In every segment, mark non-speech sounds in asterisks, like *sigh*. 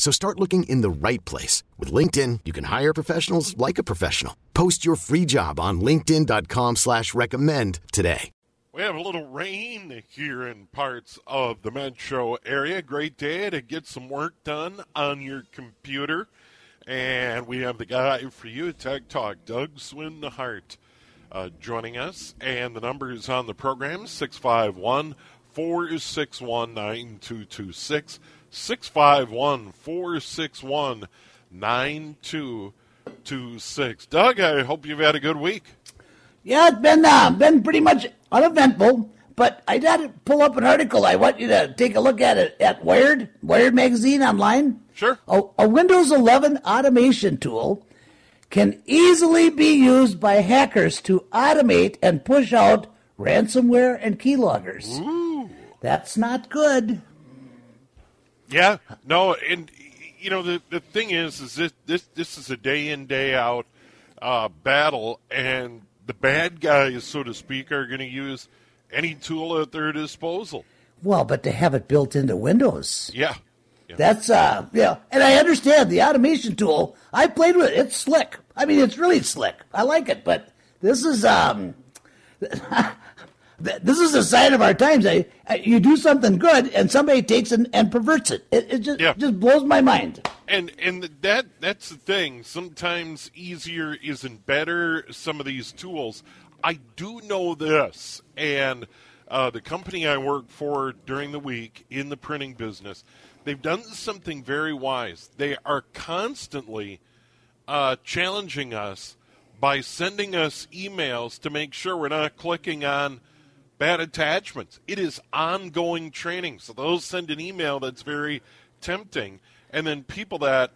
So start looking in the right place. With LinkedIn, you can hire professionals like a professional. Post your free job on linkedin.com slash recommend today. We have a little rain here in parts of the metro area. Great day to get some work done on your computer. And we have the guy for you, Tech Talk, Doug Swinhart, uh, joining us. And the number is on the program, 651 461 9226. 651 461 9226. Doug, I hope you've had a good week. Yeah, it's been uh, been pretty much uneventful, but I got to pull up an article. I want you to take a look at it at Wired, Wired magazine online. Sure. A, a Windows 11 automation tool can easily be used by hackers to automate and push out ransomware and keyloggers. Ooh. That's not good. Yeah, no, and you know the the thing is, is this this this is a day in day out uh, battle, and the bad guys, so to speak, are going to use any tool at their disposal. Well, but to have it built into Windows, Yeah, yeah. that's uh, yeah. And I understand the automation tool. I played with it. It's slick. I mean, it's really slick. I like it, but this is um. *laughs* This is a sign of our times. I, you do something good, and somebody takes and, and perverts it. It, it just Yeah. just blows my mind. and and that that's the thing. Sometimes easier isn't better. Some of these tools. I do know this, and uh, the company I work for during the week in the printing business, they've done something very wise. They are constantly uh, challenging us by sending us emails to make sure we're not clicking on bad attachments. It is ongoing training. So those send an email that's very tempting, and then people that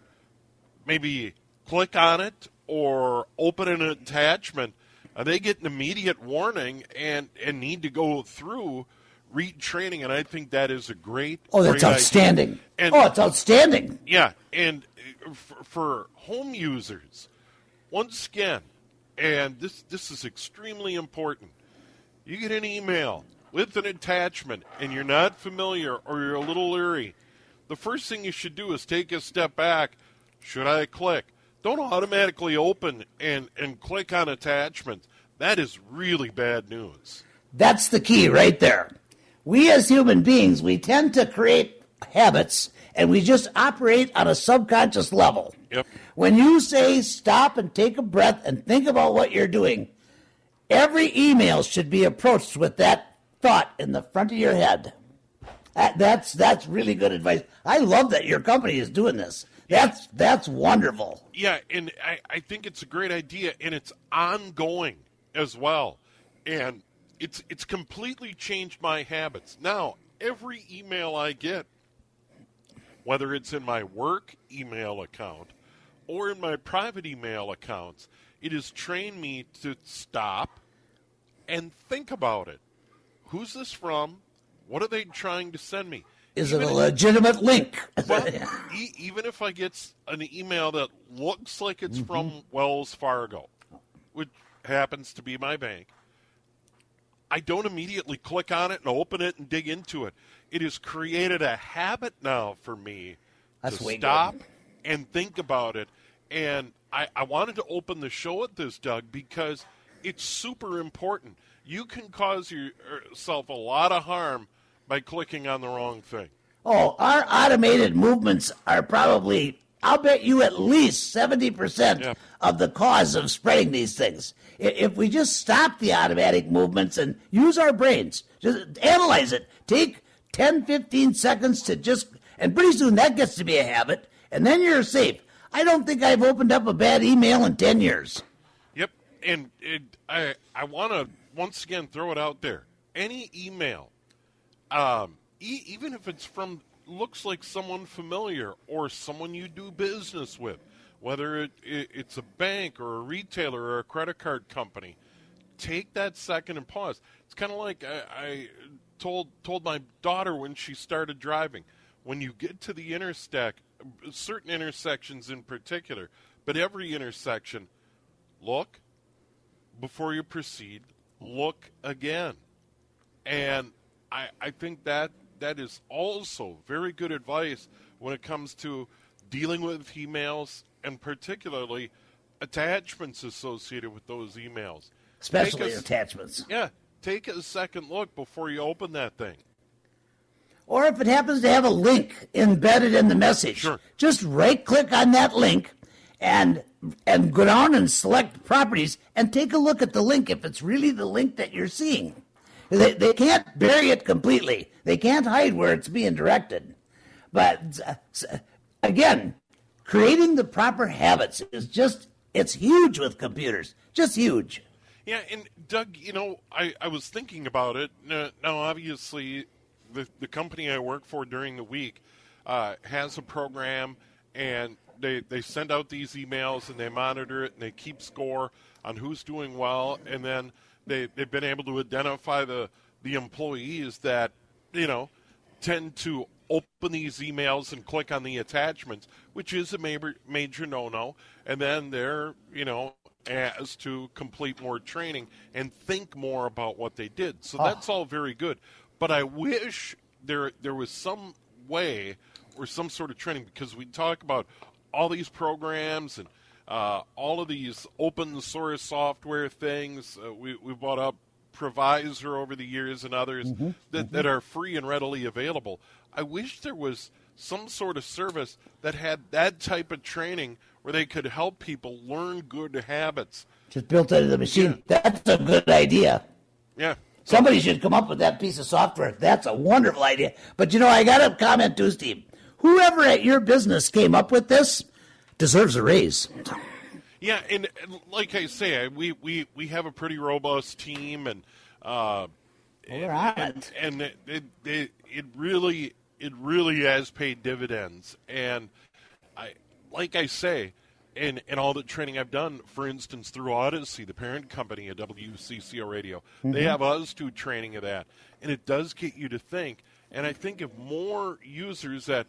maybe click on it or open an attachment, uh, they get an immediate warning and, and need to go through retraining. And I think that is a great. Oh, that's great outstanding. And oh, it's outstanding. yeah, and uh, for, for home users, once again, and this this is extremely important. You get an email with an attachment, and you're not familiar or you're a little leery. The first thing you should do is take a step back. Should I click? Don't automatically open and, and click on attachments. That is really bad news. That's the key right there. We as human beings, we tend to create habits and we just operate on a subconscious level. Yep. When you say stop and take a breath and think about what you're doing, every email should be approached with that thought in the front of your head. That, that's that's really good advice. I love that your company is doing this. That's that's wonderful. Yeah, and I, I think it's a great idea, and it's ongoing as well. And it's it's completely changed my habits. Now, every email I get, whether it's in my work email account or in my private email accounts, it has trained me to stop and think about it. Who's this from? What are they trying to send me? Is it Even a if- legitimate link? *laughs* well, *laughs* e- even if I get an email that looks like it's mm-hmm. from Wells Fargo, which happens to be my bank, I don't immediately click on it and open it and dig into it. It has created a habit now for me That's to way good. stop and think about it. And I, I wanted to open the show at this, Doug, because it's super important. You can cause yourself a lot of harm by clicking on the wrong thing. Oh, our automated movements are probably I'll bet you at least 70% Yeah. of the cause of spreading these things. If we just stop the automatic movements and use our brains, just analyze it, take 10, 15 seconds to just, and pretty soon that gets to be a habit, and then you're safe. I don't think I've opened up a bad email in 10 years. Yep, and it, I I want to once again throw it out there. Any email, um, e- even if it's from looks like someone familiar or someone you do business with, whether it, it, it's a bank or a retailer or a credit card company, take that second and pause. It's kind of like I, I told told my daughter when she started driving. When you get to the intersect, certain intersections in particular, but every intersection, look before you proceed. Look again, and I I think that that is also very good advice when it comes to dealing with emails and particularly attachments associated with those emails. Especially a- attachments. yeah, take a second look before you open that thing. Or if it happens to have a link embedded in the message, Sure. just right click on that link and and go down and select properties and take a look at the link if it's really the link that you're seeing. They, they can't bury it completely. They can't hide where it's being directed. But uh, again, creating the proper habits is just it's huge with computers. Just huge. Yeah, and Doug, you know, I, I was thinking about it. Now, now, obviously, the, the company I work for during the week uh, has a program, and they, they send out these emails and they monitor it and they keep score on who's doing well, and then they, they've been able to identify the, the employees that, you know, tend to open these emails and click on the attachments, which is a major, major no-no, and then they're, you know, asked to complete more training and think more about what they did. So that's all very good. But I wish there there was some way or some sort of training because we talk about all these programs and uh, all of these open source software things. Uh, we we bought up Provisor over the years and others that, that are free and readily available. I wish there was some sort of service that had that type of training where they could help people learn good habits. Just built into the machine. That's a good idea. Yeah. Somebody should come up with that piece of software. That's a wonderful idea. But you know, I got to comment too, Steve. Whoever at your business came up with this deserves a raise. Yeah, and, and like I say, we, we, we have a pretty robust team, and uh, We're on and, it. and it, it, it, it really it really has paid dividends. And I like I say, in in all the training I've done, for instance, through Audacy, the parent company of WCCO Radio, they mm-hmm. have us do training of that, and it does get you to think. And I think if more users that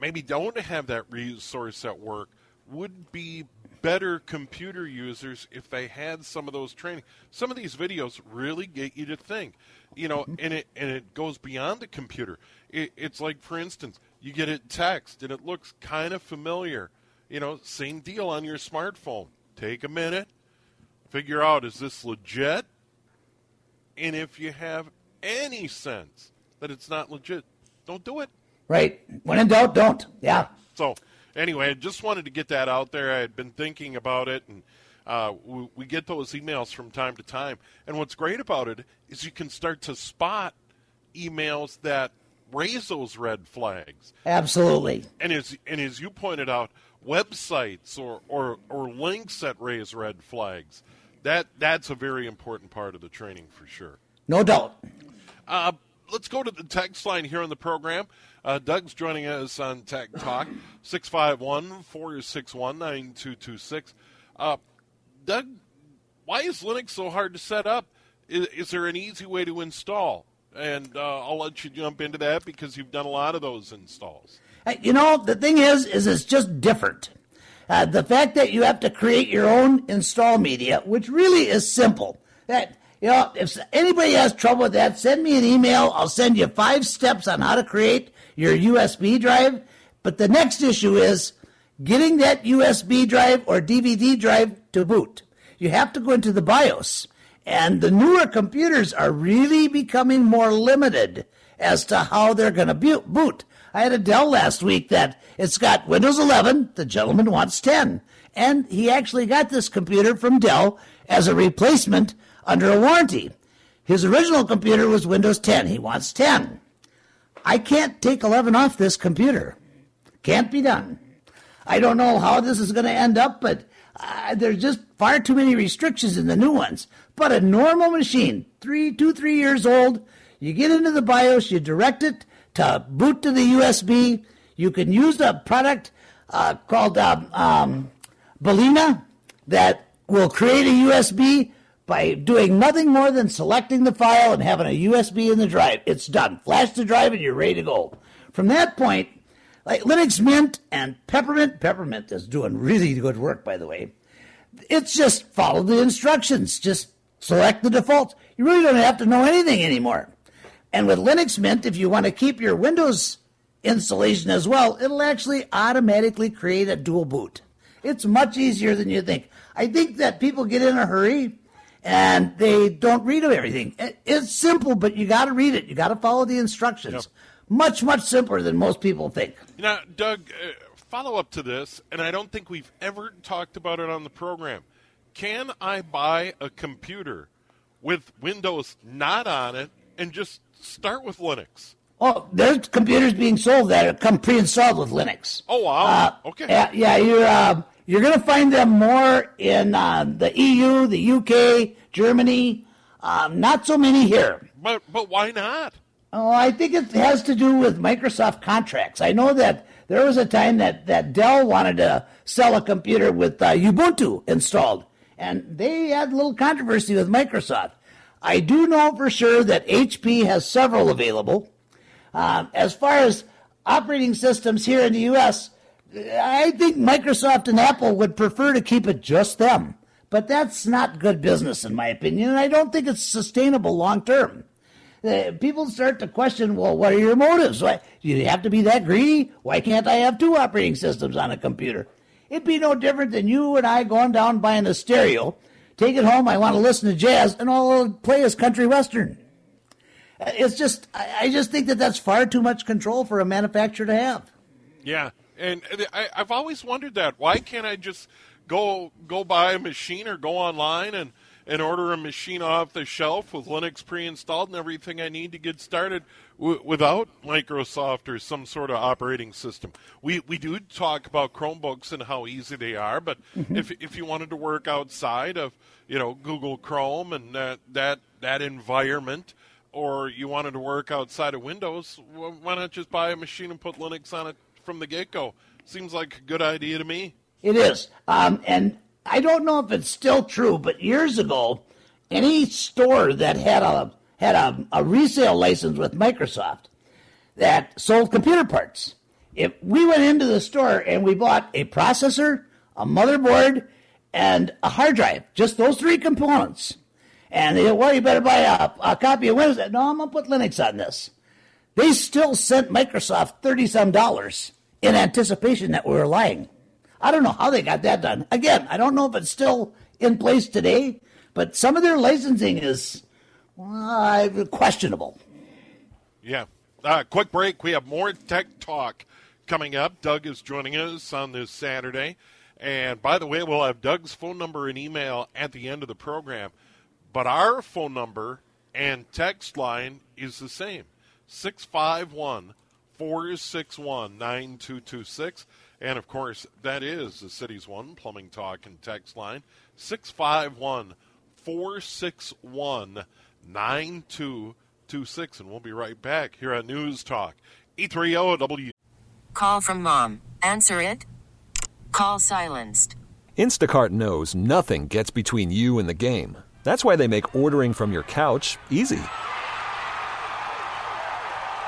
maybe don't have that resource at work would be better computer users if they had some of those training. Some of these videos really get you to think, you know, mm-hmm. and it and it goes beyond the computer. It, it's like, for instance, you get a text and it looks kind of familiar. You know, same deal on your smartphone. Take a minute, figure out is this legit, and if you have any sense that it's not legit, don't do it. Right? When in doubt, don't. Yeah. So, anyway, I just wanted to get that out there. I had been thinking about it, and uh, we, we get those emails from time to time. And what's great about it is you can start to spot emails that raise those red flags. Absolutely. And as and as you pointed out, websites or, or, or links that raise red flags. That that's a very important part of the training for sure. No doubt. Uh, let's go to the text line here on the program. Uh, Doug's joining us on Tech Talk, 651 461 9226. Uh, Doug, why is Linux so hard to set up? Is, is there an easy way to install? And uh, I'll let you jump into that because you've done a lot of those installs. You know, the thing is, is it's just different. Uh, the fact that you have to create your own install media, which really is simple. That you know, if anybody has trouble with that, send me an email. I'll send you five steps on how to create your USB drive. But the next issue is getting that USB drive or DVD drive to boot. You have to go into the BIOS. And the newer computers are really becoming more limited as to how they're going to boot. I had a Dell last week that it's got Windows 11. The gentleman wants 10. And he actually got this computer from Dell as a replacement under a warranty. His original computer was Windows 10. He wants 10. I can't take 11 off this computer. Can't be done. I don't know how this is going to end up, but uh, there's just far too many restrictions in the new ones. But a normal machine, three, two, three years old, you get into the BIOS, you direct it to boot to the USB. You can use a product uh, called um, um, Balena that will create a USB by doing nothing more than selecting the file and having a USB in the drive. It's done. Flash the drive and you're ready to go. From that point, like Linux Mint and Peppermint, Peppermint is doing really good work, by the way. It's just follow the instructions. Just select the defaults. You really don't have to know anything anymore. And with Linux Mint, if you want to keep your Windows installation as well, it'll actually automatically create a dual boot. It's much easier than you think. I think that people get in a hurry and they don't read everything. It's simple, but you got to read it. You got to follow the instructions. Yep. Much, much simpler than most people think. You know, Doug, uh, follow up to this, and I don't think we've ever talked about it on the program. Can I buy a computer with Windows not on it and just start with Linux? Oh, there's computers being sold that come pre-installed with Linux. Oh wow! Uh, okay. Yeah, yeah you're uh, you're going to find them more in uh, the EU, the UK, Germany. Um, not so many here. But but why not? Oh, I think it has to do with Microsoft contracts. I know that there was a time that, that Dell wanted to sell a computer with uh, Ubuntu installed, and they had a little controversy with Microsoft. I do know for sure that HP has several available. Uh, as far as operating systems here in the U.S., I think Microsoft and Apple would prefer to keep it just them. But that's not good business, in my opinion, and I don't think it's sustainable long term. Uh, people start to question, well, what are your motives? Why do you have to be that greedy? Why can't I have two operating systems on a computer? It'd be no different than you and I going down buying a stereo, take it home. I want to listen to jazz, and all I'll play is country western. Uh, it's just, I just think that that's far too much control for a manufacturer to have. Yeah, and I, I've always wondered that. Why can't I just go go buy a machine or go online and and order a machine off the shelf with Linux pre-installed and everything I need to get started w- without Microsoft or some sort of operating system. We we do talk about Chromebooks and how easy they are, but mm-hmm. if if you wanted to work outside of you know Google Chrome and that that that environment, or you wanted to work outside of Windows, why not just buy a machine and put Linux on it from the get go. Seems like a good idea to me. It is. Um, and I don't know if it's still true, but years ago, any store that had a had a, a resale license with Microsoft that sold computer parts, if we went into the store and we bought a processor, a motherboard, and a hard drive, just those three components, and they said, well, you better buy a, a copy of Windows. No, I'm gonna put Linux on this. They still sent Microsoft 30 some dollars in anticipation that we were lying. I don't know how they got that done. Again, I don't know if it's still in place today, but some of their licensing is uh, questionable. Yeah. Uh, quick break. We have more tech talk coming up. Doug is joining us on this Saturday. And by the way, we'll have Doug's phone number and email at the end of the program. But our phone number and text line is the same 651 461 9226. And of course, that is the city's one plumbing talk and text line 651 461 9226. And we'll be right back here on News Talk E3OW. Call from mom. Answer it. Call silenced. Instacart knows nothing gets between you and the game. That's why they make ordering from your couch easy.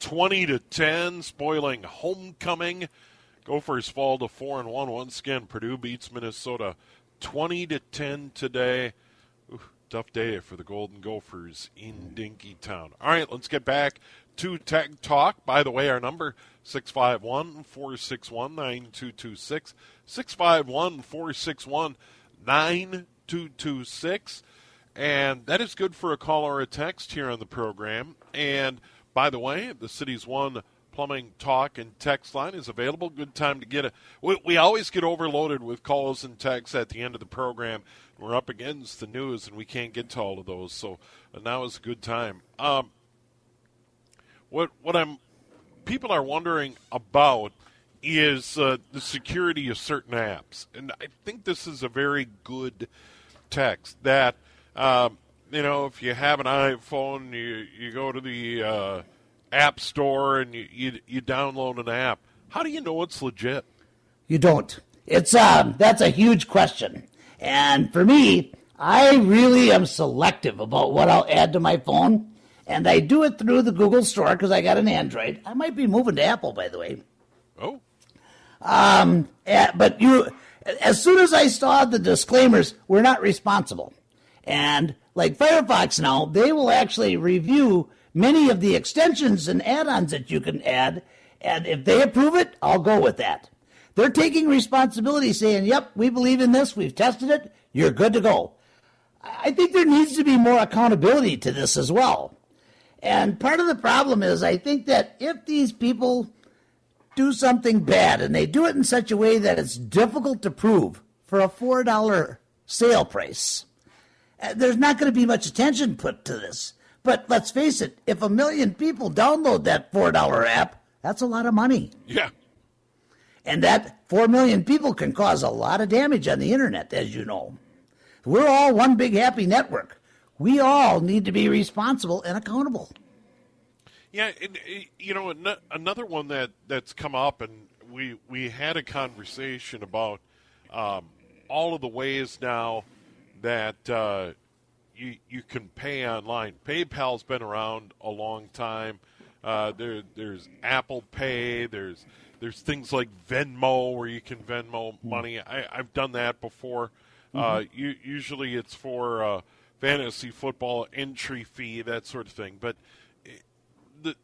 20 to 10, spoiling homecoming. Gophers fall to 4 and 1 once again. Purdue beats Minnesota 20 to 10 today. Ooh, tough day for the Golden Gophers in Dinkytown. All right, let's get back to Tech Talk. By the way, our number 651 461 9226. 651 461 9226. And that is good for a call or a text here on the program. And by the way, the city's one plumbing talk and text line is available. Good time to get it. We, we, always get overloaded with calls and texts at the end of the program. We're up against the news and we can't get to all of those. So uh, now is a good time. Um, what what I'm people are wondering about is uh, the security of certain apps, and I think this is a very good text that. Um, you know, if you have an iPhone, you you go to the uh, app store and you, you, you download an app. How do you know it's legit? You don't. It's um that's a huge question. And for me, I really am selective about what I'll add to my phone, and I do it through the Google Store because I got an Android. I might be moving to Apple, by the way. Oh. Um, eh, but you, as soon as I saw the disclaimers, we're not responsible, and like Firefox now, they will actually review many of the extensions and add-ons that you can add, and if they approve it, I'll go with that. They're taking responsibility, saying, "Yep, we believe in this. We've tested it. You're good to go." I think there needs to be more accountability to this as well. And part of the problem is, I think that if these people do something bad and they do it in such a way that it's difficult to prove for a $4 sale price, there's not going to be much attention put to this. But let's face it, if a million people download that $4 app, that's a lot of money. Yeah. And that 4 million people can cause a lot of damage on the internet, as you know. We're all one big happy network. We all need to be responsible and accountable. Yeah, and, you know, another one that, that's come up, and we, we had a conversation about um, all of the ways now that uh, you you can pay online. PayPal's been around a long time. Uh, there there's Apple Pay. There's there's things like Venmo where you can Venmo hmm. money. I, have done that before. Uh, mm-hmm. Uh, you, usually it's for uh, fantasy football entry fee that sort of thing. But eh, the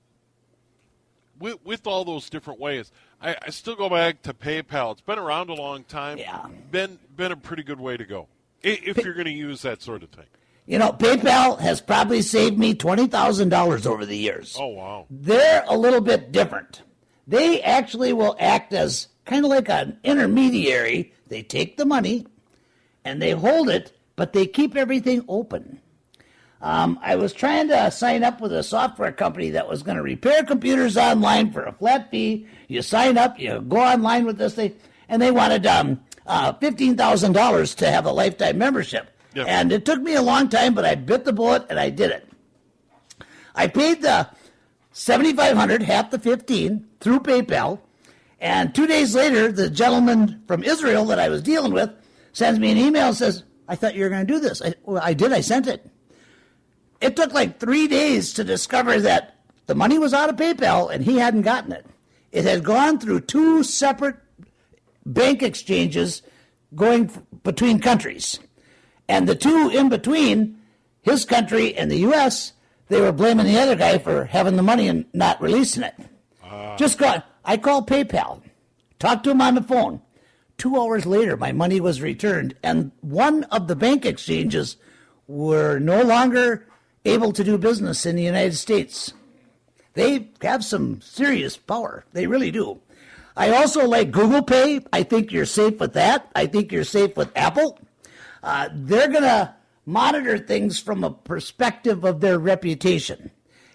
with, with all those different ways, I, I, still go back to PayPal. It's been around a long time. Yeah, been been a pretty good way to go if you're going to use that sort of thing. You know, PayPal has probably saved me $20,000 over the years. Oh, wow. They're a little bit different. They actually will act as kind of like an intermediary. They take the money and they hold it, but they keep everything open. Um, I was trying to sign up with a software company that was going to repair computers online for a flat fee. You sign up, you go online with this thing, and they wanted um, uh, $15,000 to have a lifetime membership. Yep. And it took me a long time, but I bit the bullet and I did it. I paid the 7500 half the 15 through PayPal. And two days later, the gentleman from Israel that I was dealing with sends me an email and says, I thought you were going to do this. I, well, I did. I sent it. It took like three days to discover that the money was out of PayPal and he hadn't gotten it. It had gone through two separate bank exchanges going between countries. And the two in between, his country and the U.S., they were blaming the other guy for having the money and not releasing it. Uh. Just got, I called PayPal, talked to him on the phone. Two hours later, my money was returned, and one of the bank exchanges were no longer able to do business in the United States. They have some serious power. They really do. I also like Google Pay. I think you're safe with that. I think you're safe with Apple. Uh, they're going to monitor things from a perspective of their reputation.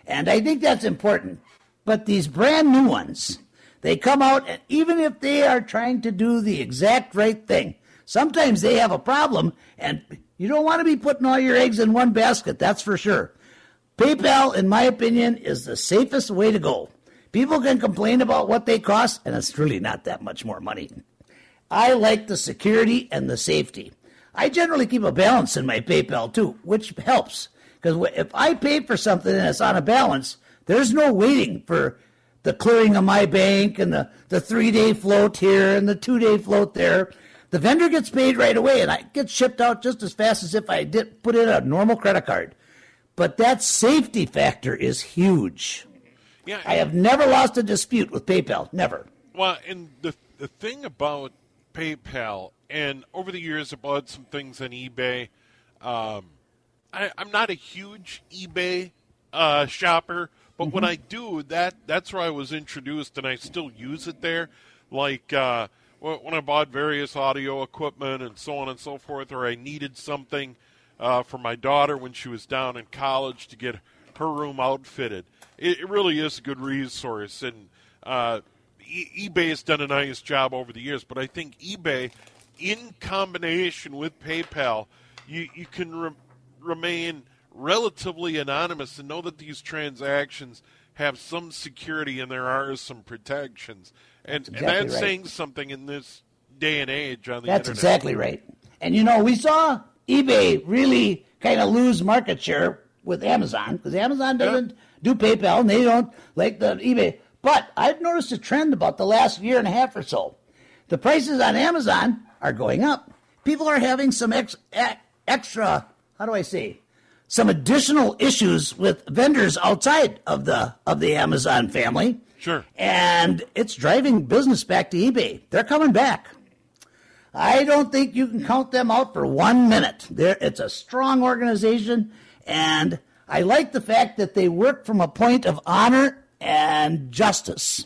And I think that's important. But these brand new ones, They come out, and even if they are trying to do the exact right thing, sometimes they have a problem, and you don't want to be putting all your eggs in one basket, that's for sure. PayPal, in my opinion, is the safest way to go. People can complain about what they cost, and it's really not that much more money. I like the security and the safety. I generally keep a balance in my PayPal too, which helps. Because if I pay for something and it's on a balance, there's no waiting for the clearing of my bank and the, the three day float here and the two day float there. The vendor gets paid right away and I get shipped out just as fast as if I did put in a normal credit card. But that safety factor is huge. Yeah, I have never lost a dispute with PayPal. Never. Well, and the the thing about PayPal, and over the years, I bought some things on eBay. Um, I, am not a huge eBay uh, shopper, but mm-hmm. when I do, that that's where I was introduced, and I still use it there. Like uh, when I bought various audio equipment and so on and so forth, or I needed something uh, for my daughter when she was down in college to get her room outfitted. It, it really is a good resource, and uh, e- eBay has done a nice job over the years. But I think eBay, in combination with PayPal, you you can re- remain relatively anonymous and know that these transactions have some security and there are some protections. And, that's, exactly and that's right. saying something in this day and age on the internet. That's internet. exactly right. And you know, we saw eBay really kind of lose market share with Amazon because Amazon doesn't do PayPal and they don't like the eBay. But I've noticed a trend about the last year and a half or so. The prices on Amazon are going up. People are having some ex, extra, how do I say, some additional issues with vendors outside of the of the Amazon family. Sure. And it's driving business back to eBay. They're coming back. I don't think you can count them out for one minute. They're, it's a strong organization, and I like the fact that they work from a point of honor and justice.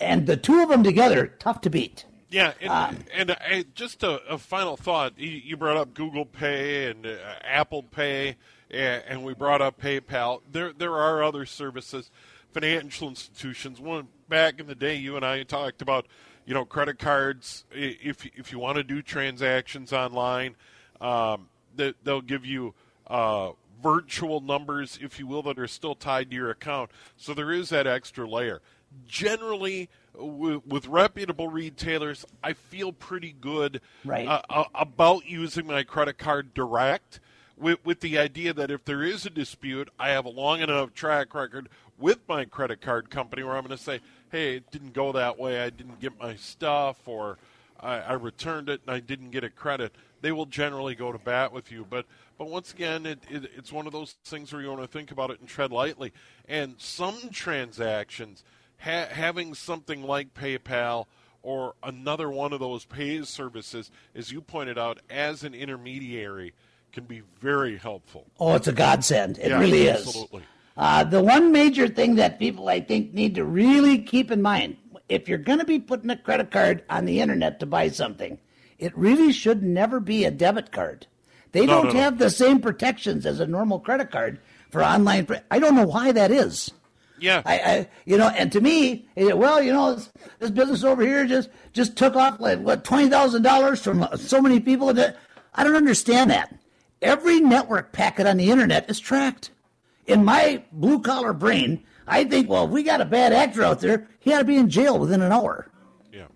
And the two of them together, tough to beat. Yeah, and, uh, and uh, just a, a, final thought. You, brought up Google Pay and uh, Apple Pay, and we brought up PayPal. There, there are other services, financial institutions. One back in the day, you and I talked about, you know, credit cards. If if you want to do transactions online, um, they, will give you uh, virtual numbers, if you will, that are still tied to your account. So there is that extra layer. Generally, w- with reputable retailers, I feel pretty good right. uh, about using my credit card direct. With, with the idea that if there is a dispute, I have a long enough track record with my credit card company where I'm going to say, hey, it didn't go that way. I didn't get my stuff, or I, I returned it and I didn't get a credit. They will generally go to bat with you. But but once again, it, it, it's one of those things where you want to think about it and tread lightly. And some transactions, ha- having something like PayPal or another one of those pay services, as you pointed out, as an intermediary, can be very helpful. Oh, it's a godsend. It yeah, really is. Absolutely. Uh, the one major thing that people, I think, need to really keep in mind if you're going to be putting a credit card on the internet to buy something, it really should never be a debit card. They no, don't no, have no. the same protections as a normal credit card for online. Pre- I don't know why that is. Yeah, I, I, you know, and to me, eh, well, you know, this, this business over here just just took off like what twenty thousand dollars from uh, so many people. That I don't understand that. Every network packet on the internet is tracked. In my blue collar brain, I think, well, if we got a bad actor out there, he ought to be in jail within an hour. Yeah,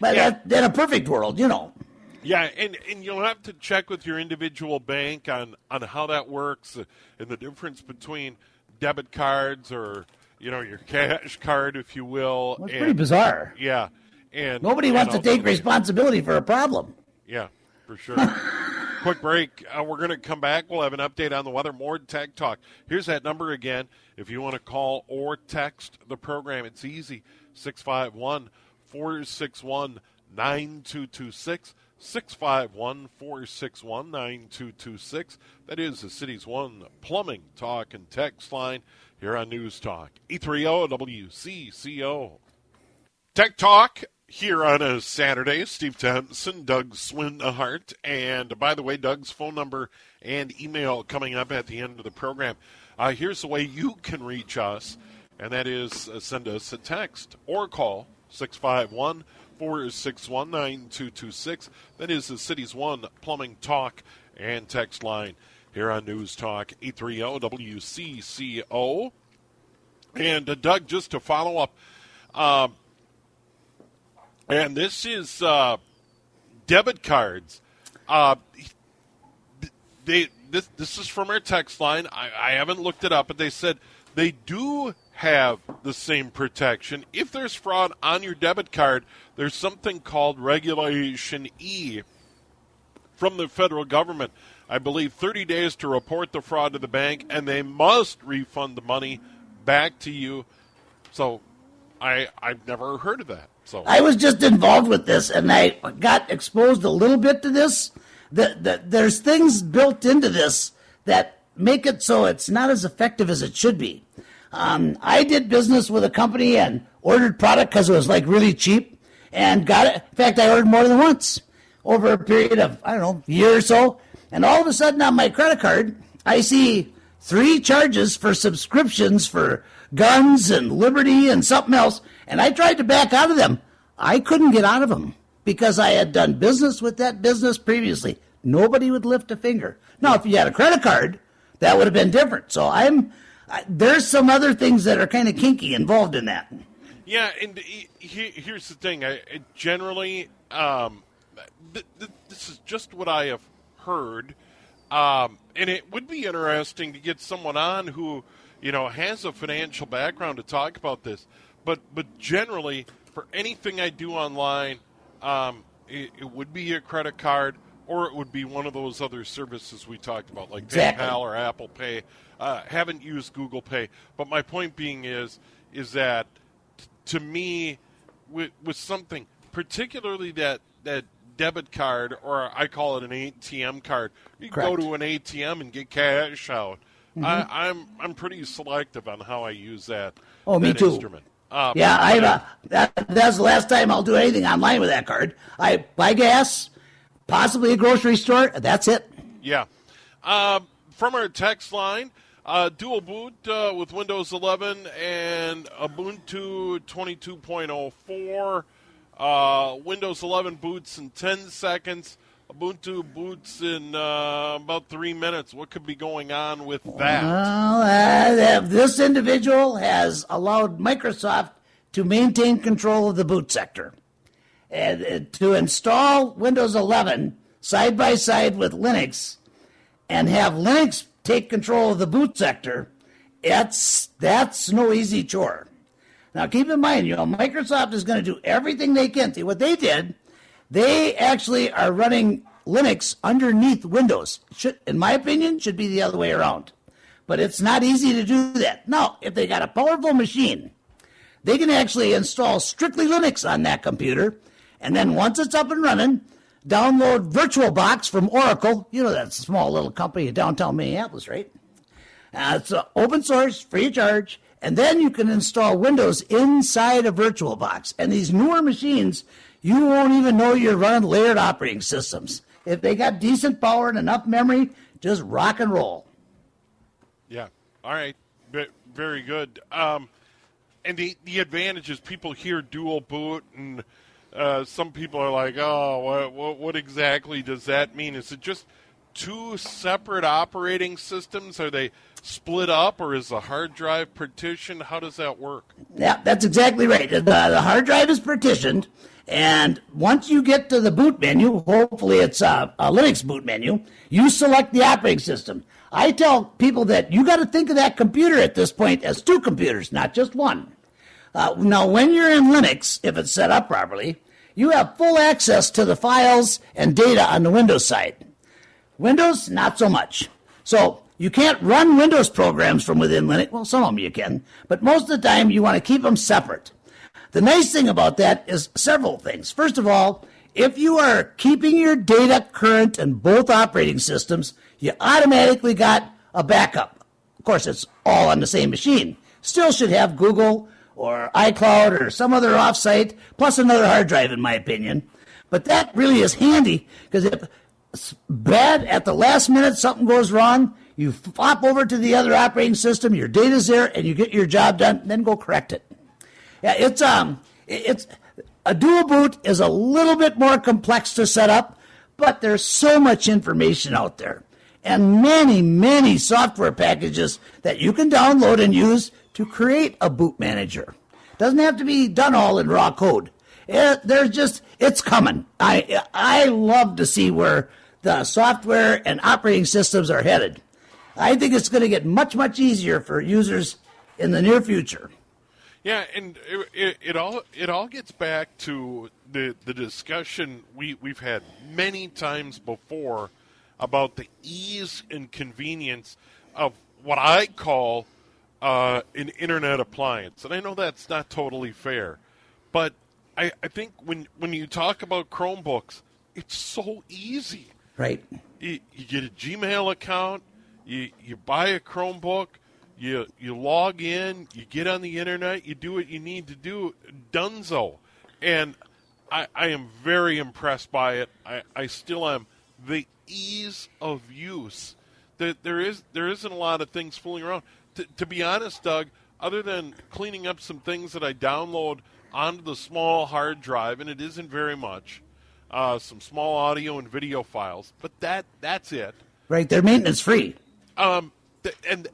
but yeah. That, in a perfect world, you know. Yeah, and, and you'll have to check with your individual bank on, on how that works and the difference between debit cards or you know your cash card, if you will. Well, it's and, pretty bizarre. Yeah, and nobody and wants to take responsibility for a problem. Yeah, for sure. *laughs* Quick break. Uh, we're going to come back. We'll have an update on the weather. More tech talk. Here's that number again. If you want to call or text the program, it's easy. 651 461 9226. 651 461 9226. That is the city's one plumbing talk and text line here on News Talk. 830 WCCO. Tech Talk here on a Saturday. Steve Thompson, Doug Swinhart. And by the way, Doug's phone number and email coming up at the end of the program. Uh, here's the way you can reach us, and that is uh, send us a text or call 651 461 9226. That is the city's one plumbing talk and text line here on News Talk 830 WCCO. And uh, Doug, just to follow up, um, and this is uh, debit cards. Uh, they this this is from our text line. I, I haven't looked it up, but they said they do have the same protection. If there's fraud on your debit card, there's something called Regulation E from the federal government. I believe 30 days to report the fraud to the bank, and they must refund the money back to you. So, I I've never heard of that. So I was just involved with this, and I got exposed a little bit to this. That the, there's things built into this that make it so it's not as effective as it should be. Um, I did business with a company and ordered product because it was like really cheap, and got it. In fact, I ordered more than once over a period of I don't know year or so, and all of a sudden on my credit card, I see three charges for subscriptions for guns and liberty and something else, and I tried to back out of them. I couldn't get out of them because I had done business with that business previously. Nobody would lift a finger. Now, if you had a credit card, that would have been different. So I'm I, there's some other things that are kind of kinky involved in that. Yeah, and he, here's the thing. I, generally, um, th- th- this is just what I have heard, um, and it would be interesting to get someone on who, you know, has a financial background to talk about this. But but generally, for anything I do online, um, it, it, would be a credit card or it would be one of those other services we talked about, like exactly. PayPal or Apple Pay. Uh, haven't used Google Pay, but my point being is is that t- to me, with, with something particularly that that debit card or I call it an ATM card, you go to an ATM and get cash out. Mm-hmm. I, am I'm, I'm pretty selective on how I use that. Oh, that me too. Instrument. Uh, yeah, I uh, that, that's the last time I'll do anything online with that card. I buy gas, possibly a grocery store. That's it. Yeah. Uh, from our text line, uh, dual boot uh, with Windows 11 and Ubuntu 22.04. Uh, Windows 11 boots in 10 seconds. Ubuntu boots in uh, about three minutes. What could be going on with that? Well, uh, this individual has allowed Microsoft to maintain control of the boot sector. And uh, to install Windows 11 side by side with Linux and have Linux take control of the boot sector, that's, that's no easy chore. Now, keep in mind, you know, Microsoft is going to do everything they can. See, what they did they actually are running Linux underneath Windows. Should, in my opinion, should be the other way around. But it's not easy to do that. Now, if they got a powerful machine, they can actually install strictly Linux on that computer, and then once it's up and running, download VirtualBox from Oracle. You know that small little company in downtown Minneapolis, right? Uh, it's open source, free of charge, and then you can install Windows inside a VirtualBox. And these newer machines you won't even know you're running layered operating systems. If they got decent power and enough memory, just rock and roll. Yeah. All right. Very good. Um, and the the advantage is people hear dual boot, and uh, some people are like, "Oh, what, what, what exactly does that mean? Is it just two separate operating systems? Are they split up, or is the hard drive partitioned? How does that work?" Yeah, that's exactly right. The, the hard drive is partitioned, and once you get to the boot menu, hopefully it's a, a Linux boot menu, you select the operating system. I tell people that you got to think of that computer at this point as two computers, not just one. Uh, now, when you're in Linux, if it's set up properly, you have full access to the files and data on the Windows side. Windows, not so much. So you can't run Windows programs from within Linux. Well, some of them you can, but most of the time you want to keep them separate. The nice thing about that is several things. First of all, if you are keeping your data current in both operating systems, you automatically got a backup. Of course, it's all on the same machine. Still should have Google or iCloud or some other offsite, plus another hard drive, in my opinion. But that really is handy because if bad at the last minute, something goes wrong, you flop over to the other operating system, your data's there, and you get your job done, then go correct it. Yeah, it's um, It's a dual boot is a little bit more complex to set up, but there's so much information out there and many, many software packages that you can download and use to create a boot manager. Doesn't have to be done all in raw code. It, there's just it's coming. I I love to see where the software and operating systems are headed. I think it's going to get much much easier for users in the near future. Yeah, and it, it, it, all it all gets back to the the discussion we we've had many times before about the ease and convenience of what I call uh, an internet appliance, and I know that's not totally fair, but I, I think when when you talk about Chromebooks, it's so easy. Right. You, you get a Gmail account, you you buy a Chromebook you you log in, you get on the internet, you do what you need to do, dunzo. And I, I am very impressed by it. I, I still am. The ease of use. That there is there isn't a lot of things fooling around. T- to be honest, Doug, other than cleaning up some things that I download onto the small hard drive, and it isn't very much, uh, some small audio and video files, but that that's it. Right, they're maintenance free. Um, th- and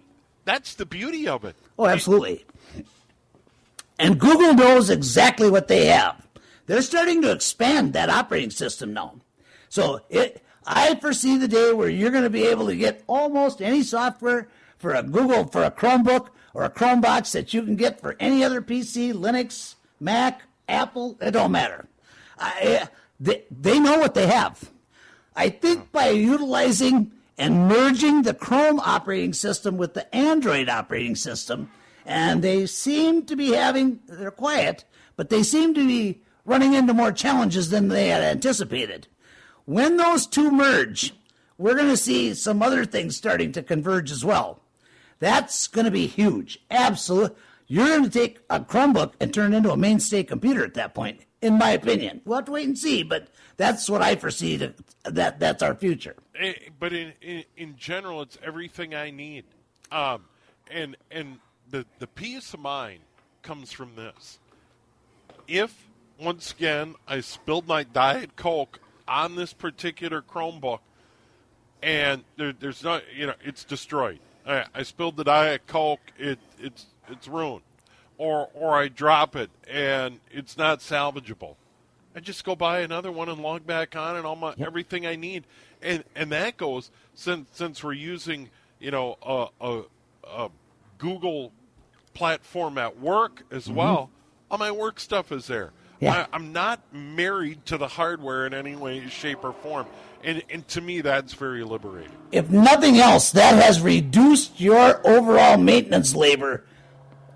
that's the beauty of it. Oh, absolutely. And Google knows exactly what they have. They're starting to expand that operating system now. So it, I foresee the day where you're going to be able to get almost any software for a Google, for a Chromebook or a Chromebox that you can get for any other PC, Linux, Mac, Apple. It don't matter. I, they, they know what they have. I think hmm. by utilizing and merging the Chrome operating system with the Android operating system. And they seem to be having, they're quiet, but they seem to be running into more challenges than they had anticipated. When those two merge, we're going to see some other things starting to converge as well. That's going to be huge. Absolutely. You're going to take a Chromebook and turn it into a mainstay computer at that point, in my opinion. We'll have to wait and see, but that's what I foresee to, that that's our future. Eh, but in, in, in general, it's everything I need, um, and and the the peace of mind comes from this. If once again I spilled my diet coke on this particular Chromebook, and there, there's not you know it's destroyed. I, I spilled the diet coke, it it's it's ruined, or or I drop it and it's not salvageable I just go buy another one and log back on and all my yep. everything I need, and and that goes since since we're using you know a, a, a Google platform at work as mm-hmm. well. All my work stuff is there. Yeah. I, am not married to the hardware in any way, shape, or form. And, and to me, that's very liberating. If nothing else, that has reduced your overall maintenance labor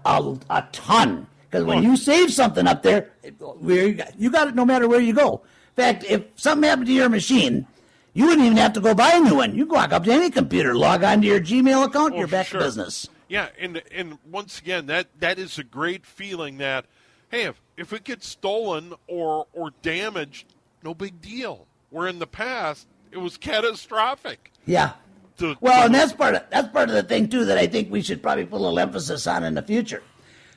a, a ton. Because when you save something up there, where you got it no matter where you go. In fact, if something happened to your machine, you wouldn't even have to go buy a new one. You walk up to any computer, log on to your Gmail account, oh, you're back sure. to business. Yeah, and and once again, that that is a great feeling. That hey, if if it gets stolen or or damaged, no big deal. Where in the past it was catastrophic. Yeah. To, well, to, and that's part of that's part of the thing too that I think we should probably put a little emphasis on in the future.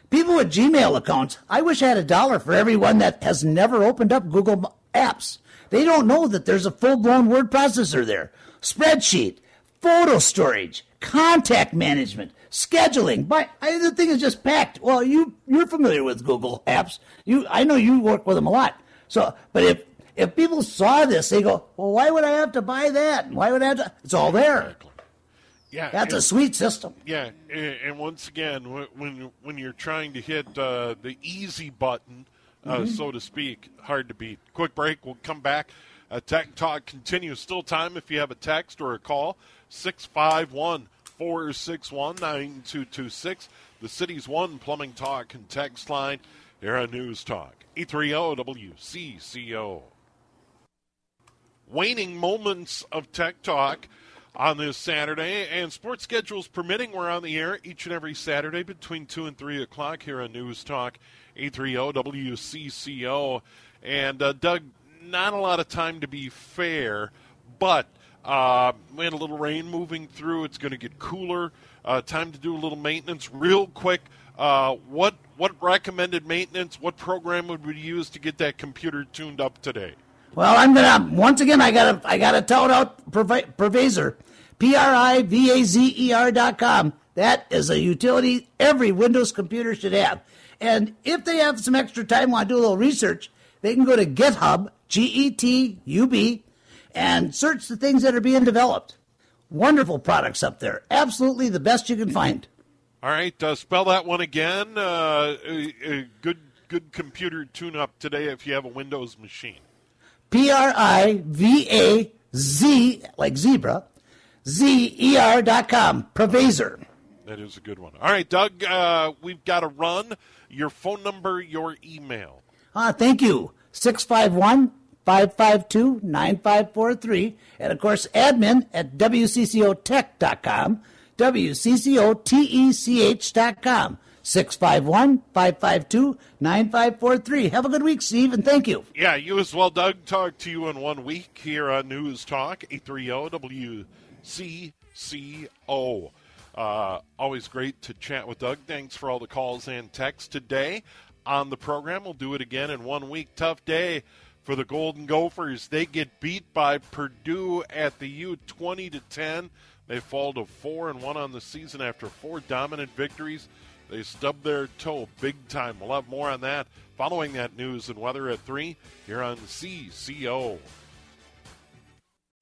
People with Gmail accounts, I wish I had a dollar for everyone that has never opened up Google Apps. They don't know that there's a full blown word processor there, spreadsheet, photo storage, contact management, scheduling. But I, the thing is just packed. Well, you you're familiar with Google Apps. You I know you work with them a lot. So, but if if people saw this, they go, "Well, why would I have to buy that? Why would I have to?" It's all there. Yeah, that's and, a sweet system. Yeah, and, once again, when when you're trying to hit uh, the easy button, uh, mm-hmm. so to speak, hard to beat. Quick break. We'll come back. Uh, Tech Talk continues. Still time if you have a text or a call. 651 461 9226. The city's one plumbing talk and text line here on News Talk. 830 WCCO. Waning moments of Tech Talk on this Saturday. And sports schedules permitting, we're on the air each and every Saturday between 2 and 3 o'clock here on News Talk 830 WCCO. And uh, Doug, not a lot of time to be fair, but uh, we had a little rain moving through. It's going to get cooler uh, time to do a little maintenance. Real quick, uh, what what recommended maintenance? What program would we use to get that computer tuned up today? Well, I'm gonna once again. I gotta I gotta tout out Privazer, P R I V A Z E R dot com. That is a utility every Windows computer should have. And if they have some extra time, want to do a little research, they can go to GitHub, G E T U B, and search the things that are being developed. Wonderful products up there. Absolutely the best you can find. All right, uh, spell that one again. Uh, a, a good good computer tune up today if you have a Windows machine. P R I V A Z, like zebra, Z E R dot com, Privazer. That is a good one. All right, Doug, uh, we've got to run. Your phone number, your email. Ah, thank you. 651 552 9543. And of course, admin at WCCOtech.com, WCCOTECH.com. 651 552 9543. Have a good week, Steve, and thank you. Yeah, you as well, Doug. Talk to you in one week here on News Talk 830 WCCO. Uh, always great to chat with Doug. Thanks for all the calls and texts today on the program. We'll do it again in one week. Tough day for the Golden Gophers. They get beat by Purdue at the U 20 to 10. They fall to 4 and 1 on the season after four dominant victories. They stubbed their toe big time. We'll have more on that following that news and weather at 3 here on CCO.